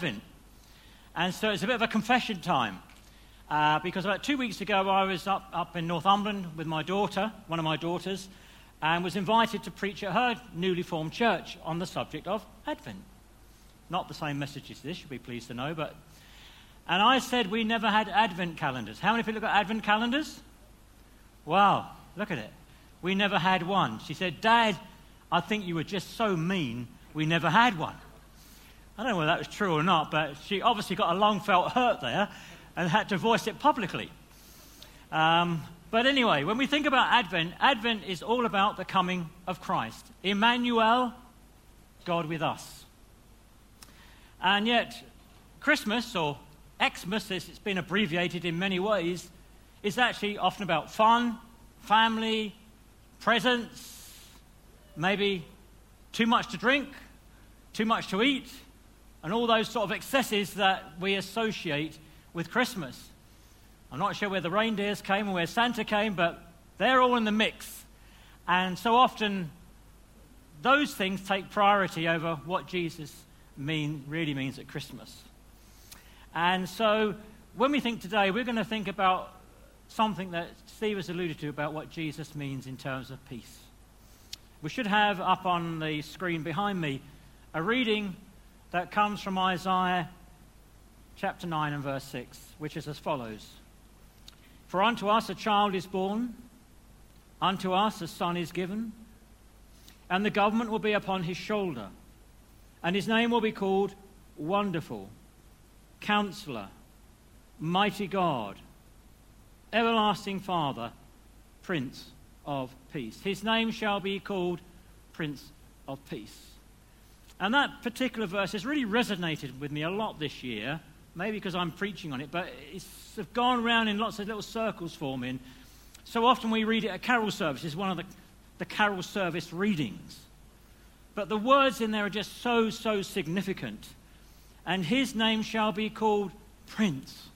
Advent. And so it's a bit of a confession time. Uh, because about two weeks ago, I was up, up in Northumberland with my daughter, one of my daughters, and was invited to preach at her newly formed church on the subject of Advent. Not the same message as this, you'll be pleased to know, but. And I said we never had Advent calendars. How many people got Advent calendars? Wow, look at it. We never had one. She said, Dad, I think you were just so mean, we never had one. I don't know whether that was true or not, but she obviously got a long felt hurt there and had to voice it publicly. Um, but anyway, when we think about Advent, Advent is all about the coming of Christ. Emmanuel, God with us. And yet, Christmas, or Xmas, as it's been abbreviated in many ways, is actually often about fun, family, presents, maybe too much to drink, too much to eat, and all those sort of excesses that we associate with Christmas. I'm not sure where the reindeers came or where Santa came, but they're all in the mix. And so often, those things take priority over what Jesus mean, really means at Christmas. And so, when we think today, we're going to think about something that Steve has alluded to about what Jesus means in terms of peace. We should have up on the screen behind me a reading that comes from Isaiah chapter 9 and verse 6, which is as follows For unto us a child is born, unto us a son is given, and the government will be upon his shoulder, and his name will be called Wonderful, Counselor, Mighty God, Everlasting Father, Prince of Peace. His name shall be called Prince of Peace. And that particular verse has really resonated with me a lot this year, maybe because I'm preaching on it, but it's gone around in lots of little circles for me. So often we read it at carol services, one of the, the carol service readings. But the words in there are just so, so significant. And his name shall be called Prince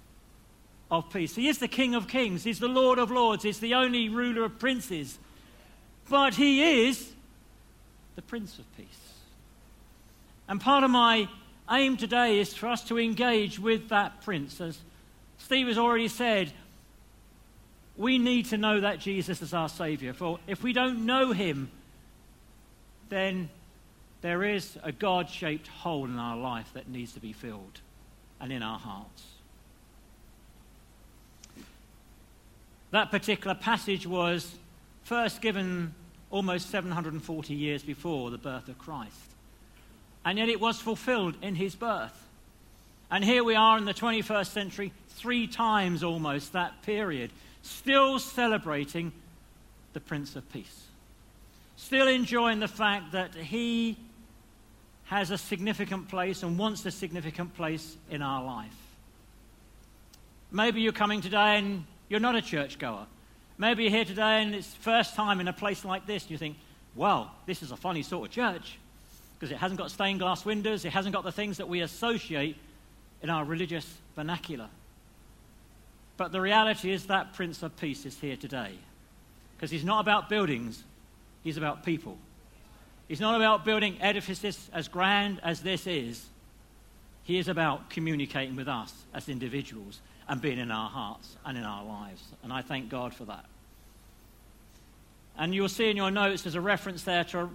of Peace. He is the King of Kings, he's the Lord of Lords, he's the only ruler of princes. But he is the Prince of Peace. And part of my aim today is for us to engage with that prince. As Steve has already said, we need to know that Jesus is our Savior. For if we don't know him, then there is a God shaped hole in our life that needs to be filled and in our hearts. That particular passage was first given almost 740 years before the birth of Christ and yet it was fulfilled in his birth. And here we are in the 21st century, three times almost that period, still celebrating the Prince of Peace. Still enjoying the fact that he has a significant place and wants a significant place in our life. Maybe you're coming today and you're not a churchgoer. Maybe you're here today and it's first time in a place like this and you think, well, this is a funny sort of church because it hasn't got stained glass windows, it hasn't got the things that we associate in our religious vernacular. But the reality is that Prince of Peace is here today. Because he's not about buildings, he's about people. He's not about building edifices as grand as this is. He is about communicating with us as individuals and being in our hearts and in our lives. And I thank God for that. And you'll see in your notes there's a reference there to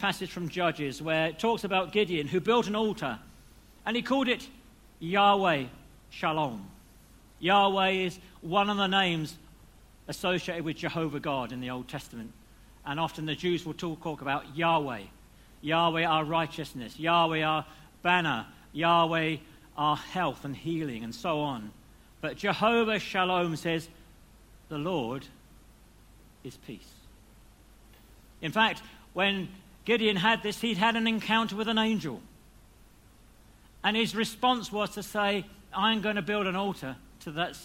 passage from Judges where it talks about Gideon who built an altar and he called it Yahweh Shalom. Yahweh is one of the names associated with Jehovah God in the Old Testament. And often the Jews will talk about Yahweh. Yahweh, our righteousness. Yahweh, our banner. Yahweh, our health and healing, and so on. But Jehovah Shalom says, the Lord is peace. In fact, when Gideon had this, he'd had an encounter with an angel. And his response was to say, I'm going to build an altar to that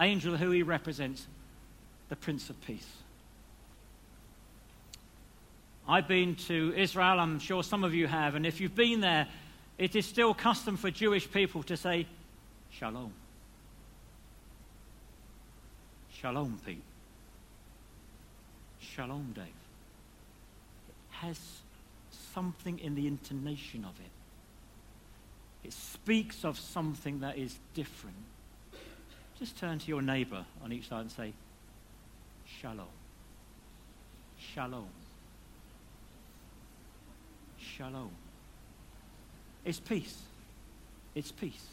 angel who he represents, the Prince of Peace. I've been to Israel, I'm sure some of you have, and if you've been there, it is still custom for Jewish people to say, Shalom. Shalom, Pete. Shalom, Dave has something in the intonation of it. It speaks of something that is different. Just turn to your neighbor on each side and say, Shalom. Shalom. Shalom. It's peace. It's peace.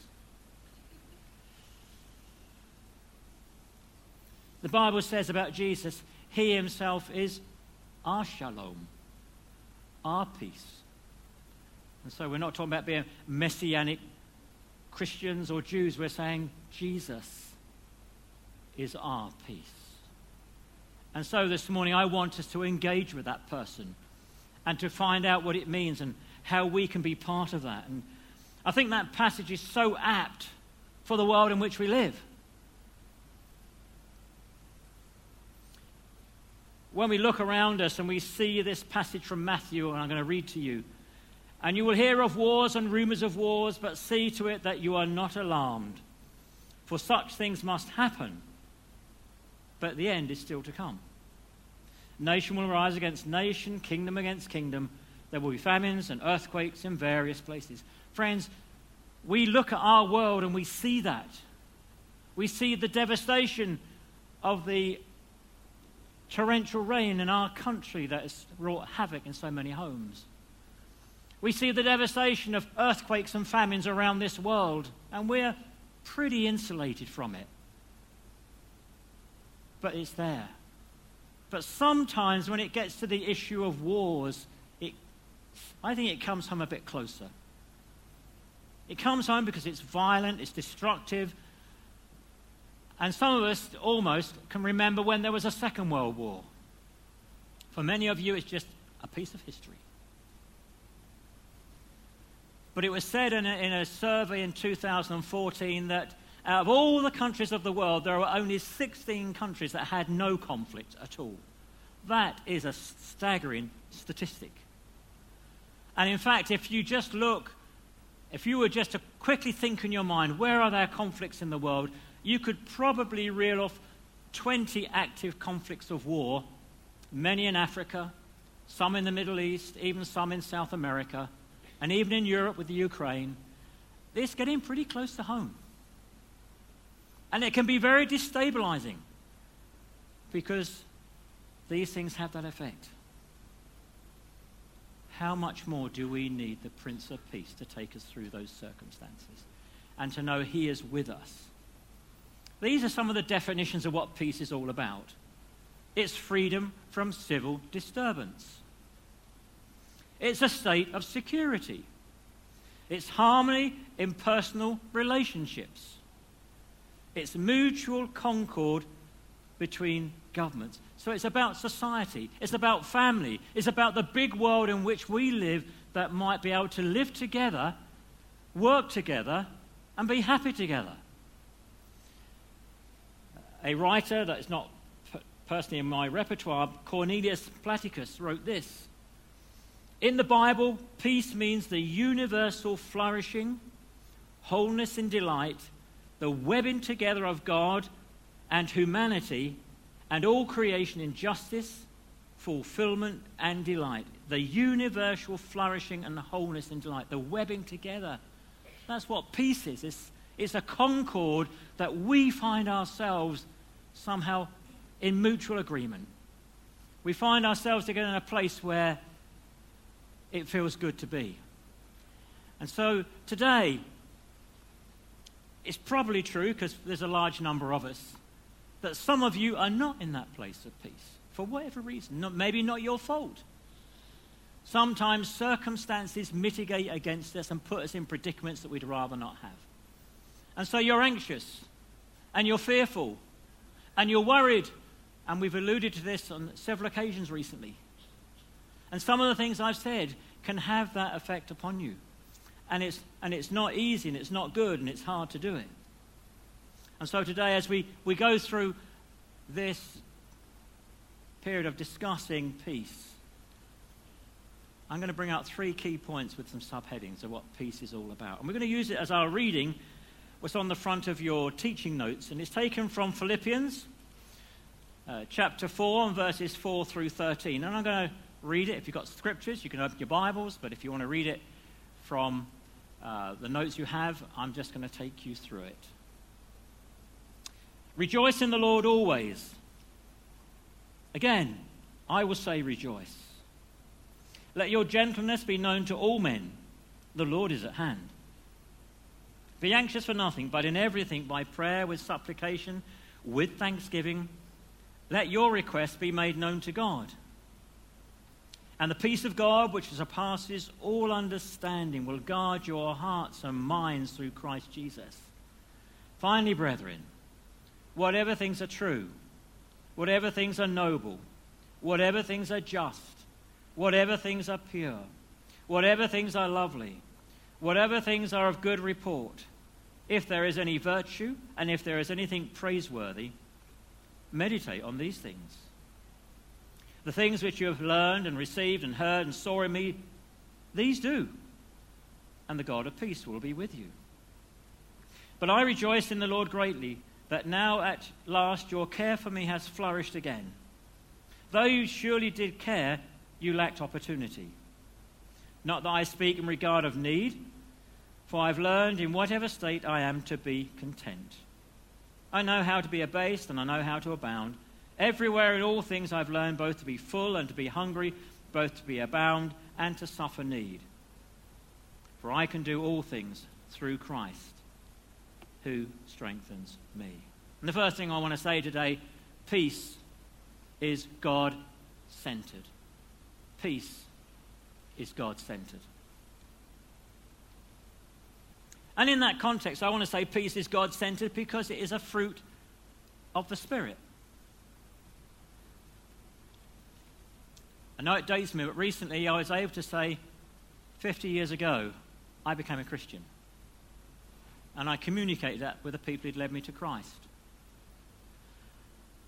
The Bible says about Jesus, he himself is our shalom, our peace. And so we're not talking about being messianic Christians or Jews. We're saying Jesus is our peace. And so this morning, I want us to engage with that person and to find out what it means and how we can be part of that. And I think that passage is so apt for the world in which we live. When we look around us and we see this passage from Matthew, and I'm going to read to you, and you will hear of wars and rumors of wars, but see to it that you are not alarmed. For such things must happen, but the end is still to come. Nation will rise against nation, kingdom against kingdom. There will be famines and earthquakes in various places. Friends, we look at our world and we see that. We see the devastation of the torrential rain in our country that has wrought havoc in so many homes. We see the devastation of earthquakes and famines around this world, and we're pretty insulated from it. But it's there. But sometimes when it gets to the issue of wars, it, I think it comes home a bit closer. It comes home because it's violent, it's destructive. And some of us almost can remember when there was a Second World War. For many of you, it's just a piece of history. But it was said in a, in a survey in 2014 that out of all the countries of the world, there were only 16 countries that had no conflict at all. That is a staggering statistic. And in fact, if you just look, if you were just to quickly think in your mind, where are there conflicts in the world, you could probably reel off 20 active conflicts of war, many in Africa, some in the Middle East, even some in South America, and even in Europe with the Ukraine, it's getting pretty close to home. And it can be very destabilizing because these things have that effect. How much more do we need the Prince of Peace to take us through those circumstances and to know He is with us? These are some of the definitions of what peace is all about it's freedom from civil disturbance. It's a state of security. It's harmony in personal relationships. It's mutual concord between governments. So it's about society. It's about family. It's about the big world in which we live that might be able to live together, work together, and be happy together. A writer that is not personally in my repertoire, Cornelius Plantinga, wrote this in the Bible, peace means the universal flourishing, wholeness and delight, the webbing together of God and humanity and all creation in justice, fulfillment, and delight. The universal flourishing and the wholeness and delight, the webbing together. That's what peace is. It's, it's a concord that we find ourselves somehow in mutual agreement. We find ourselves together in a place where it feels good to be. And so today, it's probably true, because there's a large number of us, that some of you are not in that place of peace for whatever reason. Not, maybe not your fault. Sometimes circumstances mitigate against us and put us in predicaments that we'd rather not have. And so you're anxious, and you're fearful, and you're worried. And we've alluded to this on several occasions recently. And some of the things I've said can have that effect upon you. And it's, and it's not easy and it's not good and it's hard to do it. And so today, as we, we go through this period of discussing peace, I'm going to bring out three key points with some subheadings of what peace is all about. And we're going to use it as our reading, what's on the front of your teaching notes. And it's taken from Philippians uh, chapter 4 and verses 4 through 13. And I'm going to read it. If you've got scriptures, you can open your Bibles, but if you want to read it from uh, the notes you have, I'm just going to take you through it. Rejoice in the Lord always. Again, I will say rejoice. Let your gentleness be known to all men. The Lord is at hand. Be anxious for nothing, but in everything by prayer with supplication, with thanksgiving, let your requests be made known to God. And the peace of God, which surpasses all understanding, will guard your hearts and minds through Christ Jesus. Finally, brethren, whatever things are true, whatever things are noble, whatever things are just, whatever things are pure, whatever things are lovely, whatever things are of good report, if there is any virtue and if there is anything praiseworthy, meditate on these things. The things which you have learned and received and heard and saw in me, these do, and the God of peace will be with you. But I rejoice in the Lord greatly that now at last your care for me has flourished again. Though you surely did care, you lacked opportunity. Not that I speak in regard of need, for I've learned in whatever state I am to be content. I know how to be abased and I know how to abound. Everywhere in all things I've learned both to be full and to be hungry, both to be abound and to suffer need. For I can do all things through Christ who strengthens me. And the first thing I want to say today peace is God centered. Peace is God centered. And in that context, I want to say peace is God centered because it is a fruit of the Spirit. I know it dates me, but recently I was able to say, 50 years ago, I became a Christian. And I communicated that with the people who'd led me to Christ.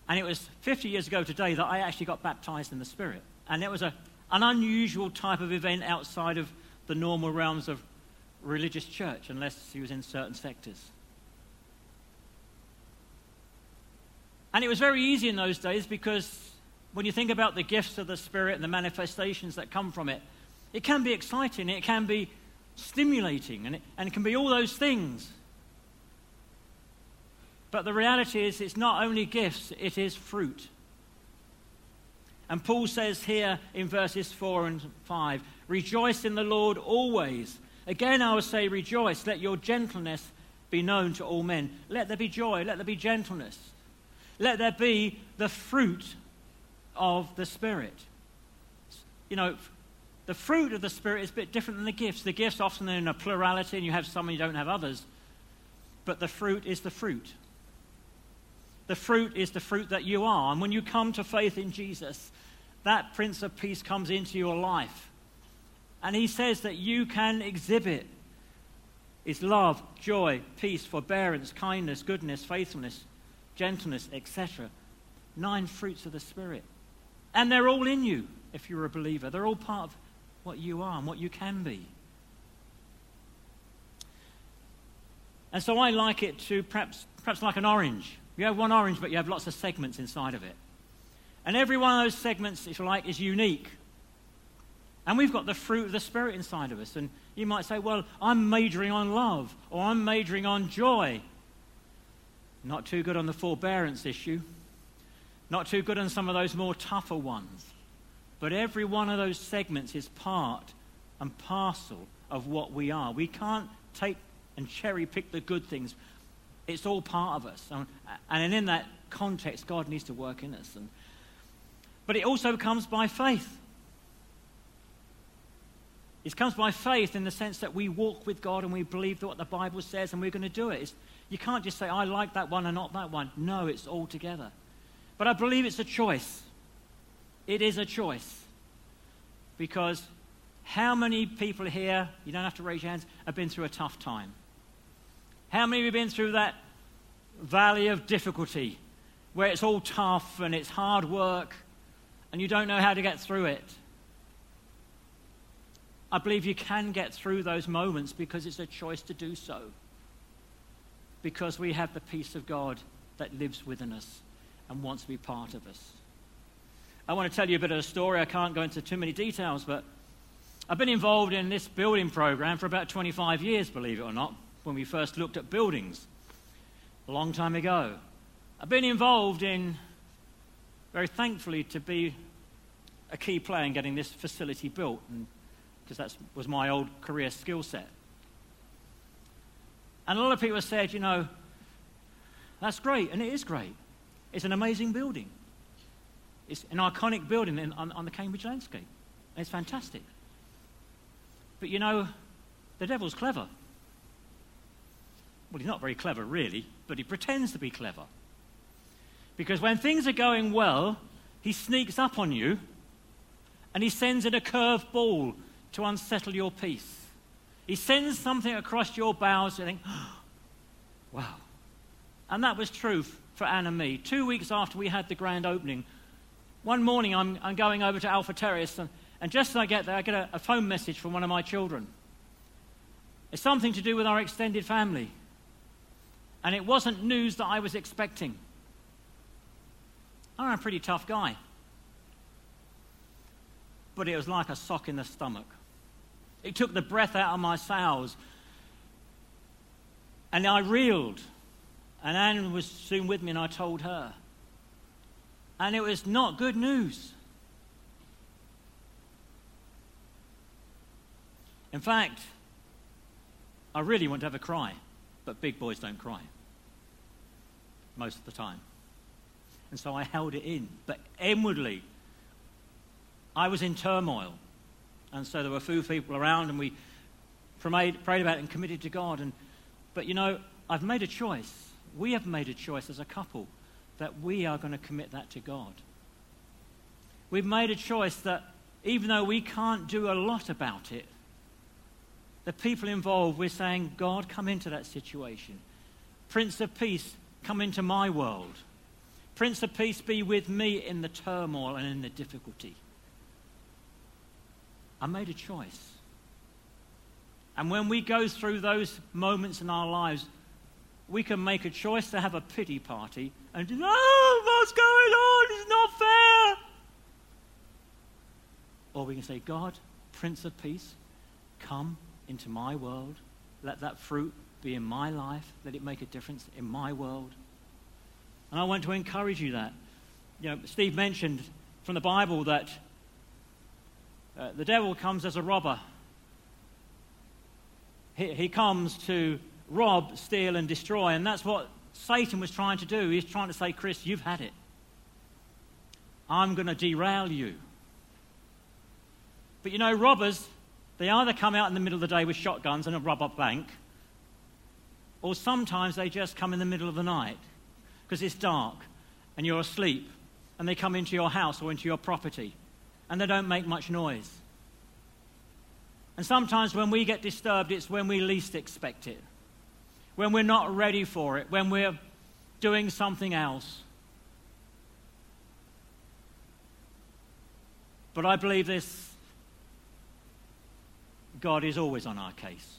And it was 50 years ago today that I actually got baptized in the Spirit. And it was a, an unusual type of event outside of the normal realms of religious church, unless he was in certain sectors. And it was very easy in those days because when you think about the gifts of the Spirit and the manifestations that come from it, it can be exciting, it can be stimulating, and it, and it can be all those things. But the reality is, it's not only gifts, it is fruit. And Paul says here in verses 4 and 5 Rejoice in the Lord always. Again, I will say, Rejoice. Let your gentleness be known to all men. Let there be joy. Let there be gentleness. Let there be the fruit of the Spirit. You know, the fruit of the Spirit is a bit different than the gifts. The gifts often are in a plurality, and you have some and you don't have others. But the fruit is the fruit. The fruit is the fruit that you are. And when you come to faith in Jesus, that Prince of Peace comes into your life. And he says that you can exhibit is love, joy, peace, forbearance, kindness, goodness, faithfulness, gentleness, etc. Nine fruits of the Spirit. And they're all in you if you're a believer. They're all part of what you are and what you can be. And so I like it to perhaps, perhaps like an orange. You have one orange, but you have lots of segments inside of it. And every one of those segments, if you like, is unique. And we've got the fruit of the Spirit inside of us. And you might say, well, I'm majoring on love, or I'm majoring on joy. Not too good on the forbearance issue. Not too good on some of those more tougher ones. But every one of those segments is part and parcel of what we are. We can't take and cherry pick the good things. It's all part of us. And in that context, God needs to work in us. But it also comes by faith. It comes by faith in the sense that we walk with God and we believe what the Bible says and we're going to do it. It's, you can't just say, I like that one and not that one. No, it's all together. But I believe it's a choice. It is a choice. Because how many people here, you don't have to raise your hands, have been through a tough time? How many of you have been through that valley of difficulty where it's all tough and it's hard work and you don't know how to get through it? I believe you can get through those moments because it's a choice to do so. Because we have the peace of God that lives within us and wants to be part of us. I want to tell you a bit of a story. I can't go into too many details, but I've been involved in this building program for about 25 years, believe it or not, when we first looked at buildings a long time ago. I've been involved in, very thankfully, to be a key player in getting this facility built, because that was my old career skill set. And a lot of people said, you know, that's great, and it is great. It's an amazing building. It's an iconic building in, on, on the Cambridge landscape. And it's fantastic. But you know, the devil's clever. Well, he's not very clever, really, but he pretends to be clever. Because when things are going well, he sneaks up on you and he sends in a curved ball to unsettle your peace. He sends something across your bowels and you think, oh, wow. And that was true for Anne and me. Two weeks after we had the grand opening, one morning I'm, I'm going over to Alpha Terrace, and, and just as I get there, I get a, a phone message from one of my children. It's something to do with our extended family. And it wasn't news that I was expecting. I'm a pretty tough guy. But it was like a sock in the stomach. It took the breath out of my sails. And I reeled. And Anne was soon with me, and I told her. And it was not good news. In fact, I really want to have a cry, but big boys don't cry most of the time. And so I held it in. But inwardly, I was in turmoil. And so there were a few people around, and we prayed, about it and committed to God. And, but you know, I've made a choice. We have made a choice as a couple that we are going to commit that to God. We've made a choice that even though we can't do a lot about it, the people involved, we're saying, God, come into that situation. Prince of Peace, come into my world. Prince of Peace, be with me in the turmoil and in the difficulty. I made a choice. And when we go through those moments in our lives, we can make a choice to have a pity party and oh, what's going on? It's not fair. Or we can say, God, Prince of Peace, come into my world. Let that fruit be in my life. Let it make a difference in my world. And I want to encourage you that. You know, Steve mentioned from the Bible that uh, the devil comes as a robber. He, he comes to rob, steal, and destroy. And that's what Satan was trying to do. He's trying to say, Chris, you've had it. I'm going to derail you. But you know, robbers, they either come out in the middle of the day with shotguns and a rob a bank, or sometimes they just come in the middle of the night because it's dark and you're asleep and they come into your house or into your property and they don't make much noise. And sometimes when we get disturbed, it's when we least expect it when we're not ready for it, when we're doing something else. But I believe this God is always on our case.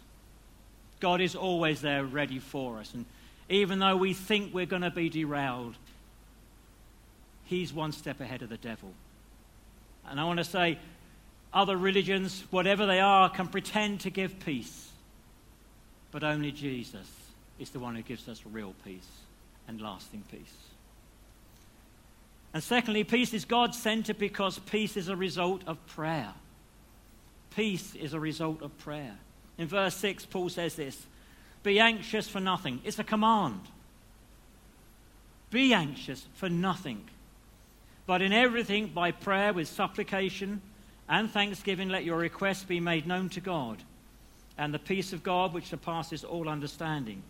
God is always there ready for us. And even though we think we're going to be derailed, He's one step ahead of the devil. And I want to say, other religions, whatever they are, can pretend to give peace, but only Jesus is the one who gives us real peace and lasting peace. And secondly, peace is God centered because peace is a result of prayer. Peace is a result of prayer. In verse 6, Paul says this Be anxious for nothing. It's a command. Be anxious for nothing. But in everything, by prayer with supplication and thanksgiving, let your requests be made known to God. And the peace of God, which surpasses all understanding,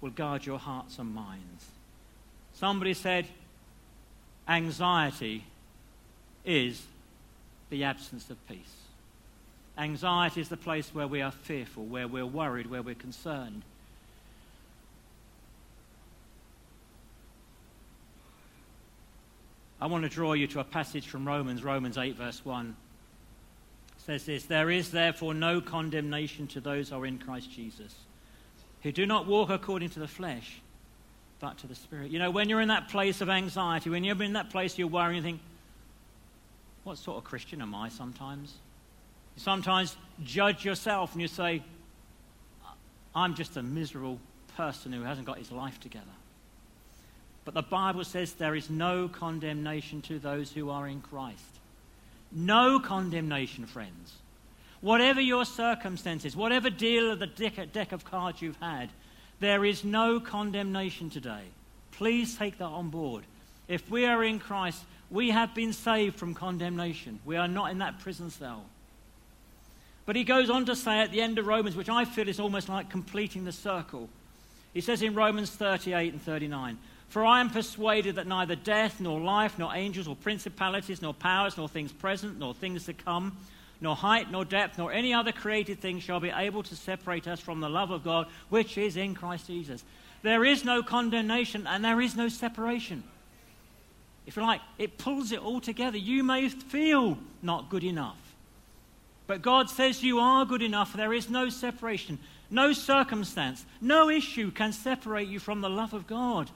will guard your hearts and minds. Somebody said, anxiety is the absence of peace. Anxiety is the place where we are fearful, where we're worried, where we're concerned. I want to draw you to a passage from Romans, Romans 8, verse 1. It says this There is therefore no condemnation to those who are in Christ Jesus who do not walk according to the flesh, but to the Spirit. You know, when you're in that place of anxiety, when you're in that place you're worrying, you think, what sort of Christian am I sometimes? You sometimes judge yourself and you say, I'm just a miserable person who hasn't got his life together. But the Bible says there is no condemnation to those who are in Christ. No condemnation, friends. Whatever your circumstances, whatever deal of the deck of cards you've had, there is no condemnation today. Please take that on board. If we are in Christ, we have been saved from condemnation. We are not in that prison cell. But he goes on to say at the end of Romans, which I feel is almost like completing the circle. He says in Romans 38 and 39 For I am persuaded that neither death, nor life, nor angels, nor principalities, nor powers, nor things present, nor things to come, nor height, nor depth, nor any other created thing shall be able to separate us from the love of God, which is in Christ Jesus. There is no condemnation and there is no separation. If you like, it pulls it all together. You may feel not good enough. But God says you are good enough. There is no separation, no circumstance, no issue can separate you from the love of God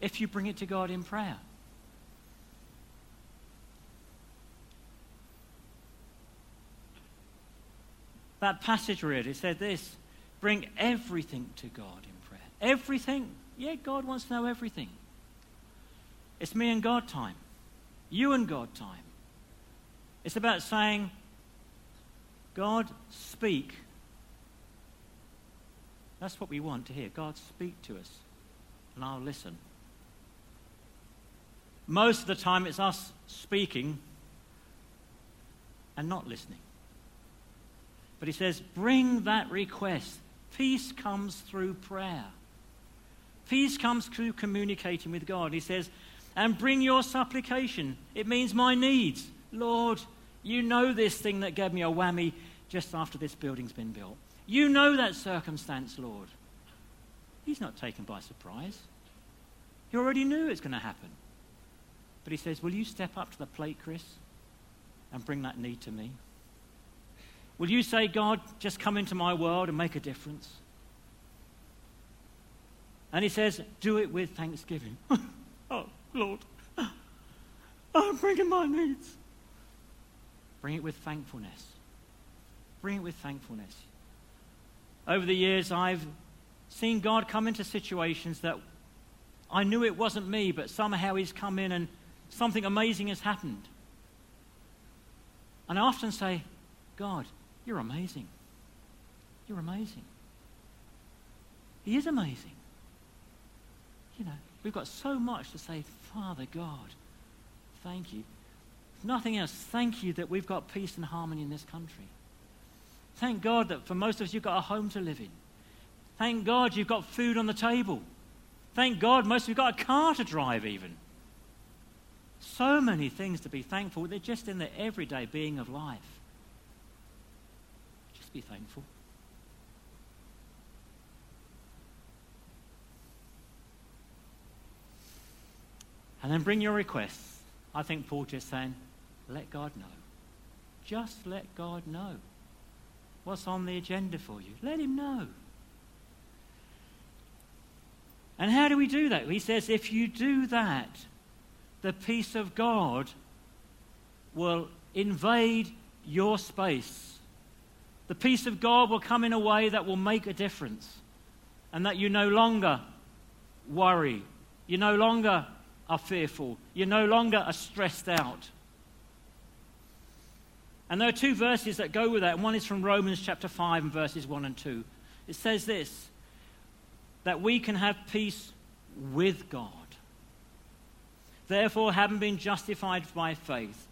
if you bring it to God in prayer. That passage read, it said this bring everything to God in prayer. Everything? Yeah, God wants to know everything. It's me and God time, you and God time. It's about saying, God, speak. That's what we want to hear. God, speak to us, and I'll listen. Most of the time, it's us speaking and not listening. But he says, bring that request. Peace comes through prayer. Peace comes through communicating with God. He says, and bring your supplication. It means my needs. Lord, you know this thing that gave me a whammy just after this building's been built. You know that circumstance, Lord. He's not taken by surprise. He already knew it's going to happen. But he says, Will you step up to the plate, Chris, and bring that need to me? Will you say, God, just come into my world and make a difference? And he says, Do it with thanksgiving. oh, Lord, I'm bringing my needs. Bring it with thankfulness. Bring it with thankfulness. Over the years, I've seen God come into situations that I knew it wasn't me, but somehow He's come in and something amazing has happened. And I often say, God, you're amazing. You're amazing. He is amazing. You know, we've got so much to say, Father God, thank you. If nothing else, thank you that we've got peace and harmony in this country. Thank God that for most of us, you've got a home to live in. Thank God you've got food on the table. Thank God most of you have got a car to drive, even. So many things to be thankful. They're just in the everyday being of life. Just be thankful. And then bring your requests. I think Paul just saying, let God know. Just let God know what's on the agenda for you. Let him know. And how do we do that? He says, if you do that, the peace of God will invade your space. The peace of God will come in a way that will make a difference. And that you no longer worry. You no longer are fearful. You no longer are stressed out. And there are two verses that go with that. One is from Romans chapter 5 and verses 1 and 2. It says this that we can have peace with God. Therefore, having been justified by faith,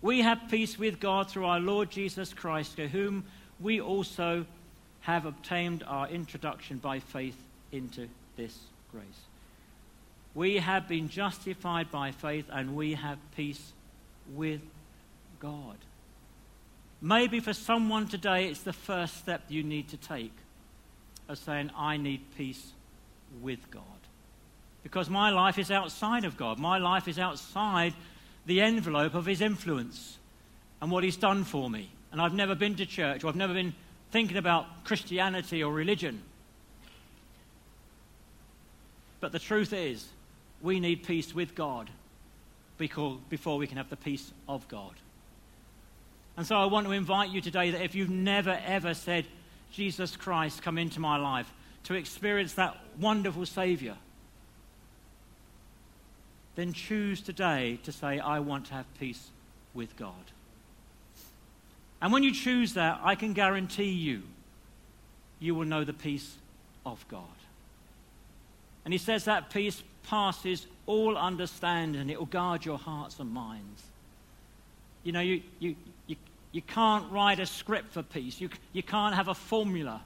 we have peace with God through our Lord Jesus Christ, to whom we also have obtained our introduction by faith into this grace. We have been justified by faith and we have peace with God. Maybe for someone today, it's the first step you need to take of saying, I need peace with God. Because my life is outside of God. My life is outside the envelope of His influence and what He's done for me. And I've never been to church or I've never been thinking about Christianity or religion. But the truth is, we need peace with God before we can have the peace of God. And so I want to invite you today that if you've never, ever said, Jesus Christ, come into my life, to experience that wonderful Savior, then choose today to say, I want to have peace with God. And when you choose that, I can guarantee you, you will know the peace of God. And he says that peace passes all understanding, it will guard your hearts and minds. You know, you, you, you, you can't write a script for peace, you, you can't have a formula.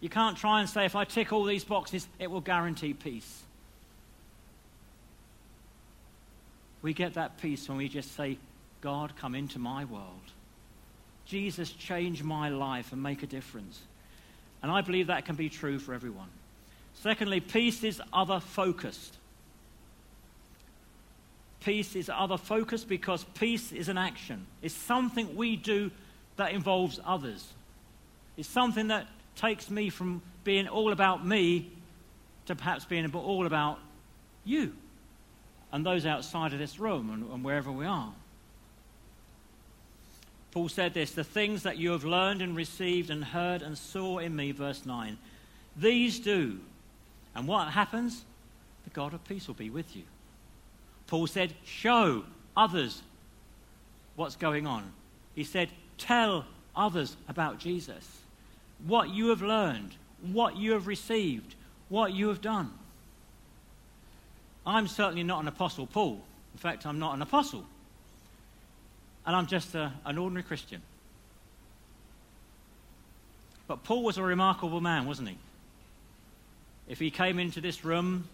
You can't try and say, if I tick all these boxes, it will guarantee peace. We get that peace when we just say, God, come into my world. Jesus, change my life and make a difference. And I believe that can be true for everyone. Secondly, peace is other focused. Peace is other focused because peace is an action. It's something we do that involves others. It's something that takes me from being all about me to perhaps being all about you and those outside of this room and, and wherever we are. Paul said this the things that you have learned and received and heard and saw in me, verse 9, these do. And what happens? The God of peace will be with you. Paul said, show others what's going on. He said, tell others about Jesus, what you have learned, what you have received, what you have done. I'm certainly not an apostle, Paul. In fact, I'm not an apostle. And I'm just a, an ordinary Christian. But Paul was a remarkable man, wasn't he? If he came into this room,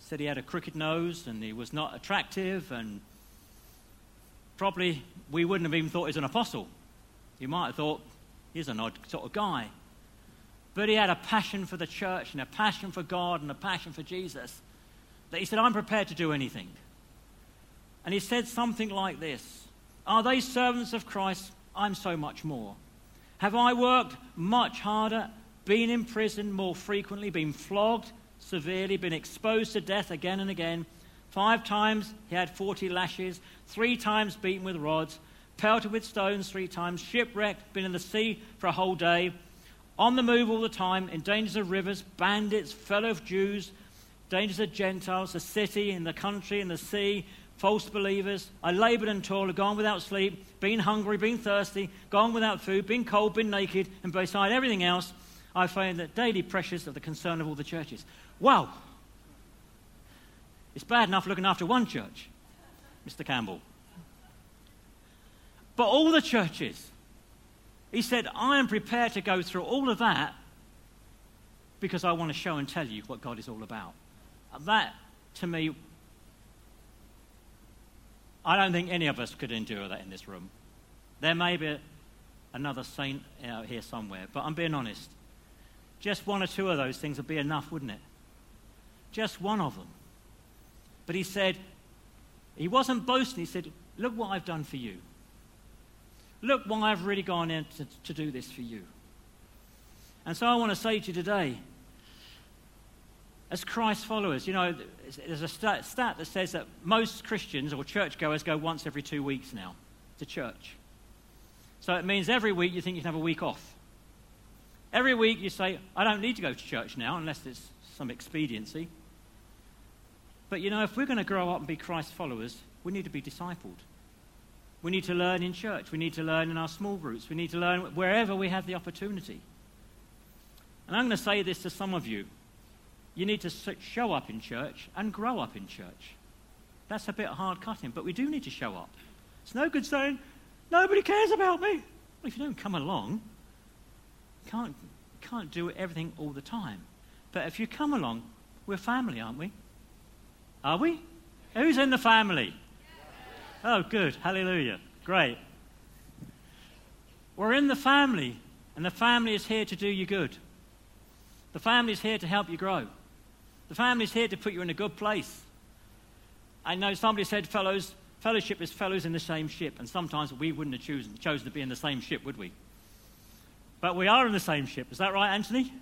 said he had a crooked nose and he was not attractive, and probably we wouldn't have even thought he was an apostle. You might have thought he's an odd sort of guy. But he had a passion for the church and a passion for God and a passion for Jesus that he said, I'm prepared to do anything. And he said something like this Are they servants of Christ? I'm so much more. Have I worked much harder, been in prison more frequently, been flogged severely, been exposed to death again and again? Five times he had 40 lashes, three times beaten with rods, pelted with stones three times, shipwrecked, been in the sea for a whole day, on the move all the time, in dangers of rivers, bandits, fellow Jews, dangers of Gentiles, the city in the country in the sea, false believers. I labored and toiled, gone without sleep, been hungry, been thirsty, gone without food, been cold, been naked, and beside everything else, I find that daily pressures of the concern of all the churches. Wow! It's bad enough looking after one church, Mr. Campbell. But all the churches, he said, I am prepared to go through all of that because I want to show and tell you what God is all about. Uh, that, to me, I don't think any of us could endure that in this room. There may be another saint out here somewhere, but I'm being honest. Just one or two of those things would be enough, wouldn't it? Just one of them. But he said, he wasn't boasting. He said, Look what I've done for you. Look why I've really gone in to, to do this for you. And so I want to say to you today as Christ followers, you know, there's a stat, that says that most Christians or churchgoers go once every two weeks now to church. So it means every week you think you can have a week off. Every week you say, I don't need to go to church now unless there's some expediency. But you know, if we're going to grow up and be Christ followers, we need to be discipled. We need to learn in church. We need to learn in our small groups. We need to learn wherever we have the opportunity. And I'm going to say this to some of you you need to show up in church and grow up in church. That's a bit hard cutting, but we do need to show up. It's no good saying, nobody cares about me. Well, if you don't come along, you can't, can't do everything all the time. But if you come along, we're family, aren't we? Are we? Who's in the family? Oh, good. Hallelujah. Great. We're in the family, and the family is here to do you good. The family is here to help you grow. The family's here to put you in a good place. I know somebody said fellows, fellowship is fellows in the same ship, and sometimes we wouldn't have chosen, chosen to be in the same ship, would we? But we are in the same ship. Is that right, Anthony?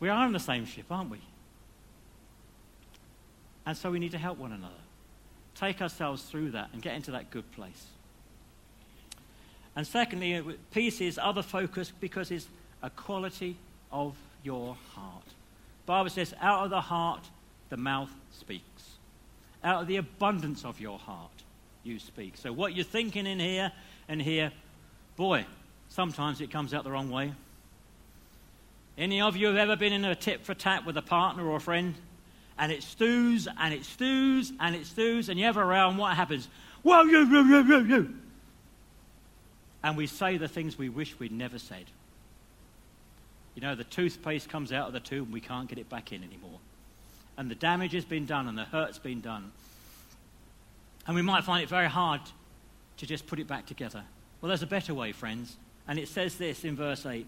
We are in the same ship, aren't we? And so we need to help one another. take ourselves through that and get into that good place. And secondly, peace is other focus because it's a quality of your heart. Bible says, out of the heart, the mouth speaks. Out of the abundance of your heart, you speak. So what you're thinking in here and here, boy, sometimes it comes out the wrong way. Any of you have ever been in a tit for tat with a partner or a friend? And it stews and it stews and it stews, and you have a row, what happens? Whoa, you, you, you, you, you. And we say the things we wish we'd never said. You know, the toothpaste comes out of the tube and we can't get it back in anymore. And the damage has been done and the hurt's been done. And we might find it very hard to just put it back together. Well, there's a better way, friends. And it says this in verse 8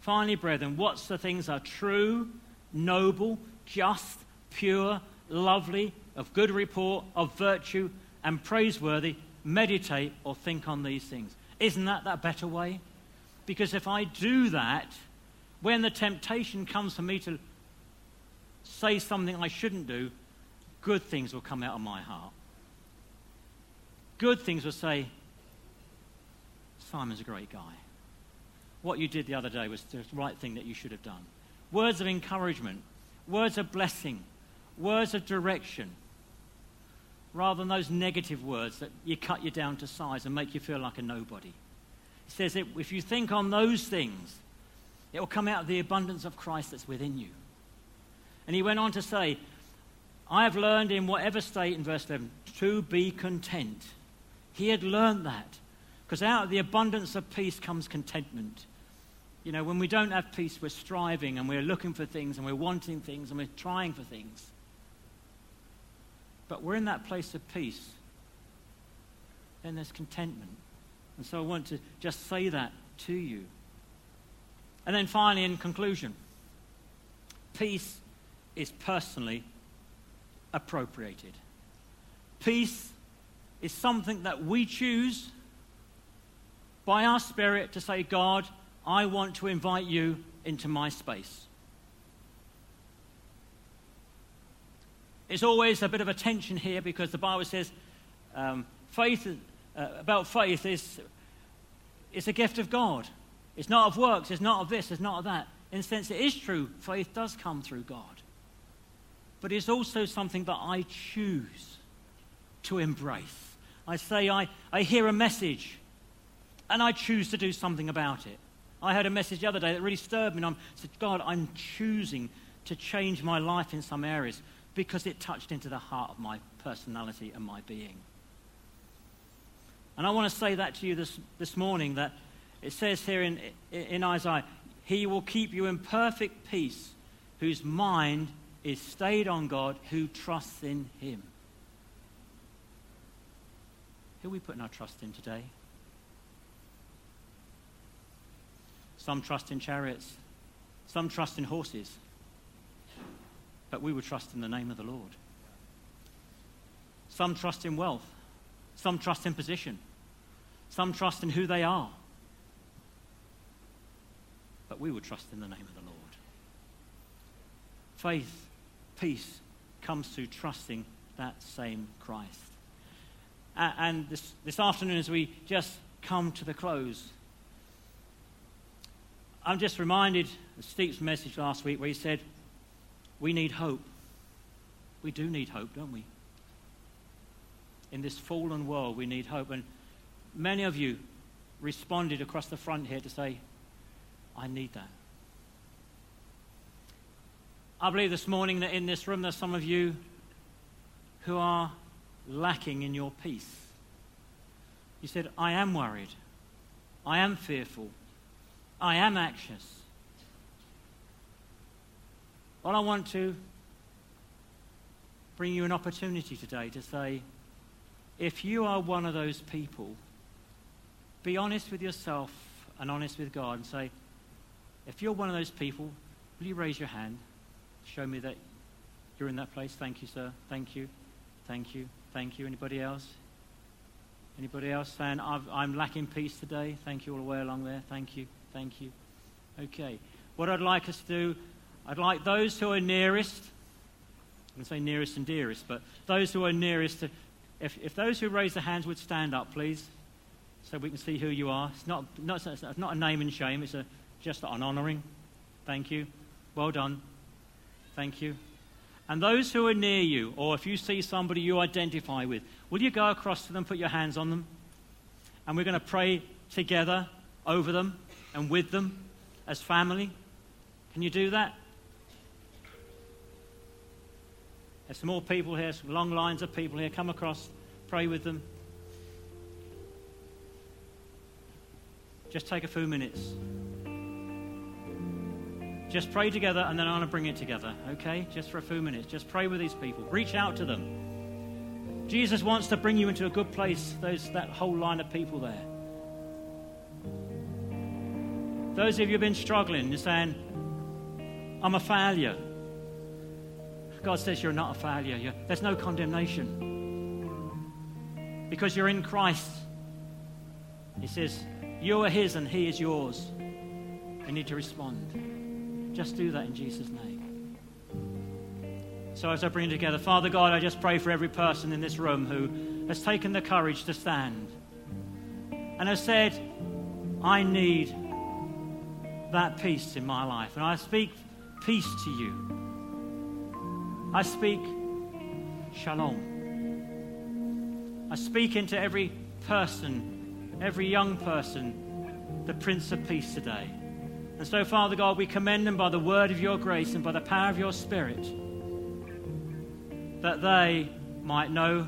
Finally, brethren, what's the things are true, noble, just, pure, lovely, of good report, of virtue, and praiseworthy, meditate or think on these things. Isn't that that better way? Because if I do that, when the temptation comes for me to say something I shouldn't do, good things will come out of my heart. Good things will say, Simon's a great guy. What you did the other day was the right thing that you should have done. Words of encouragement, words of blessing, words of direction, rather than those negative words that you cut you down to size and make you feel like a nobody. He says if you think on those things, it will come out of the abundance of Christ that's within you. And he went on to say, I have learned in whatever state, in verse 11, to be content. He had learned that. Because out of the abundance of peace comes contentment. You know, when we don't have peace, we're striving and we're looking for things and we're wanting things and we're trying for things. But we're in that place of peace. Then there's contentment. And so I want to just say that to you. And then finally, in conclusion, peace is personally appropriated. Peace is something that we choose by our spirit to say, God, I want to invite you into my space. It's always a bit of a tension here because the Bible says um, faith, uh, about faith is it's a gift of God. It's not of works, it's not of this, it's not of that. In a sense, it is true. Faith does come through God. But it's also something that I choose to embrace. I say, I, I hear a message and I choose to do something about it. I heard a message the other day that really stirred me, and I said, God, I'm choosing to change my life in some areas because it touched into the heart of my personality and my being. And I want to say that to you this, this morning that it says here in, in Isaiah, He will keep you in perfect peace, whose mind is stayed on God, who trusts in Him. Who are we putting our trust in today? Some trust in chariots, some trust in horses, but we would trust in the name of the Lord. Some trust in wealth, some trust in position, some trust in who they are, but we will trust in the name of the Lord. Faith, peace comes through trusting that same Christ. And this, this afternoon, as we just come to the close, I'm just reminded of Steve's message last week where he said, We need hope. We do need hope, don't we? In this fallen world, we need hope. And many of you responded across the front here to say, I need that. I believe this morning that in this room there's some of you who are lacking in your peace. You said, I am worried. I am fearful. I am anxious. Well, I want to bring you an opportunity today to say, if you are one of those people, be honest with yourself and honest with God and say, if you're one of those people, will you raise your hand? Show me that you're in that place. Thank you, sir. Thank you. Thank you. Thank you. Anybody else? Anybody else saying, I'm lacking peace today? Thank you all the way along there. Thank you. Thank you. Okay. What I'd like us to do, I'd like those who are nearest, I'm going to say nearest and dearest, but those who are nearest to, If, if those who raise their hands would stand up, please, so we can see who you are. It's not, not, it's not a name and shame, it's a, just an honoring. Thank you. Well done. Thank you. And those who are near you, or if you see somebody you identify with, will you go across to them, put your hands on them? And we're going to pray together over them and with them as family. Can you do that? There's more people here, some long lines of people here. Come across, pray with them. Just take a few minutes. Just pray together, and then I want to bring it together, okay? Just for a few minutes. Just pray with these people. Reach out to them. Jesus wants to bring you into a good place, those, that whole line of people there. Those of you who have been struggling, you're saying, I'm a failure. God says you're not a failure. You're, there's no condemnation. Because you're in Christ. He says, You are His and He is yours. You need to respond. Just do that in Jesus' name. So, as I bring together, Father God, I just pray for every person in this room who has taken the courage to stand and has said, I need that peace in my life. And I speak peace to you. I speak shalom. I speak into every person, every young person, the Prince of Peace today. And so, Father God, we commend them by the word of your grace and by the power of your Spirit that they might know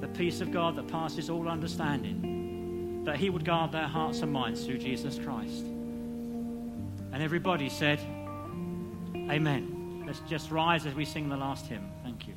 the peace of God that passes all understanding, that He would guard their hearts and minds through Jesus Christ. And everybody said, Amen. Let's just rise as we sing the last hymn. Thank you.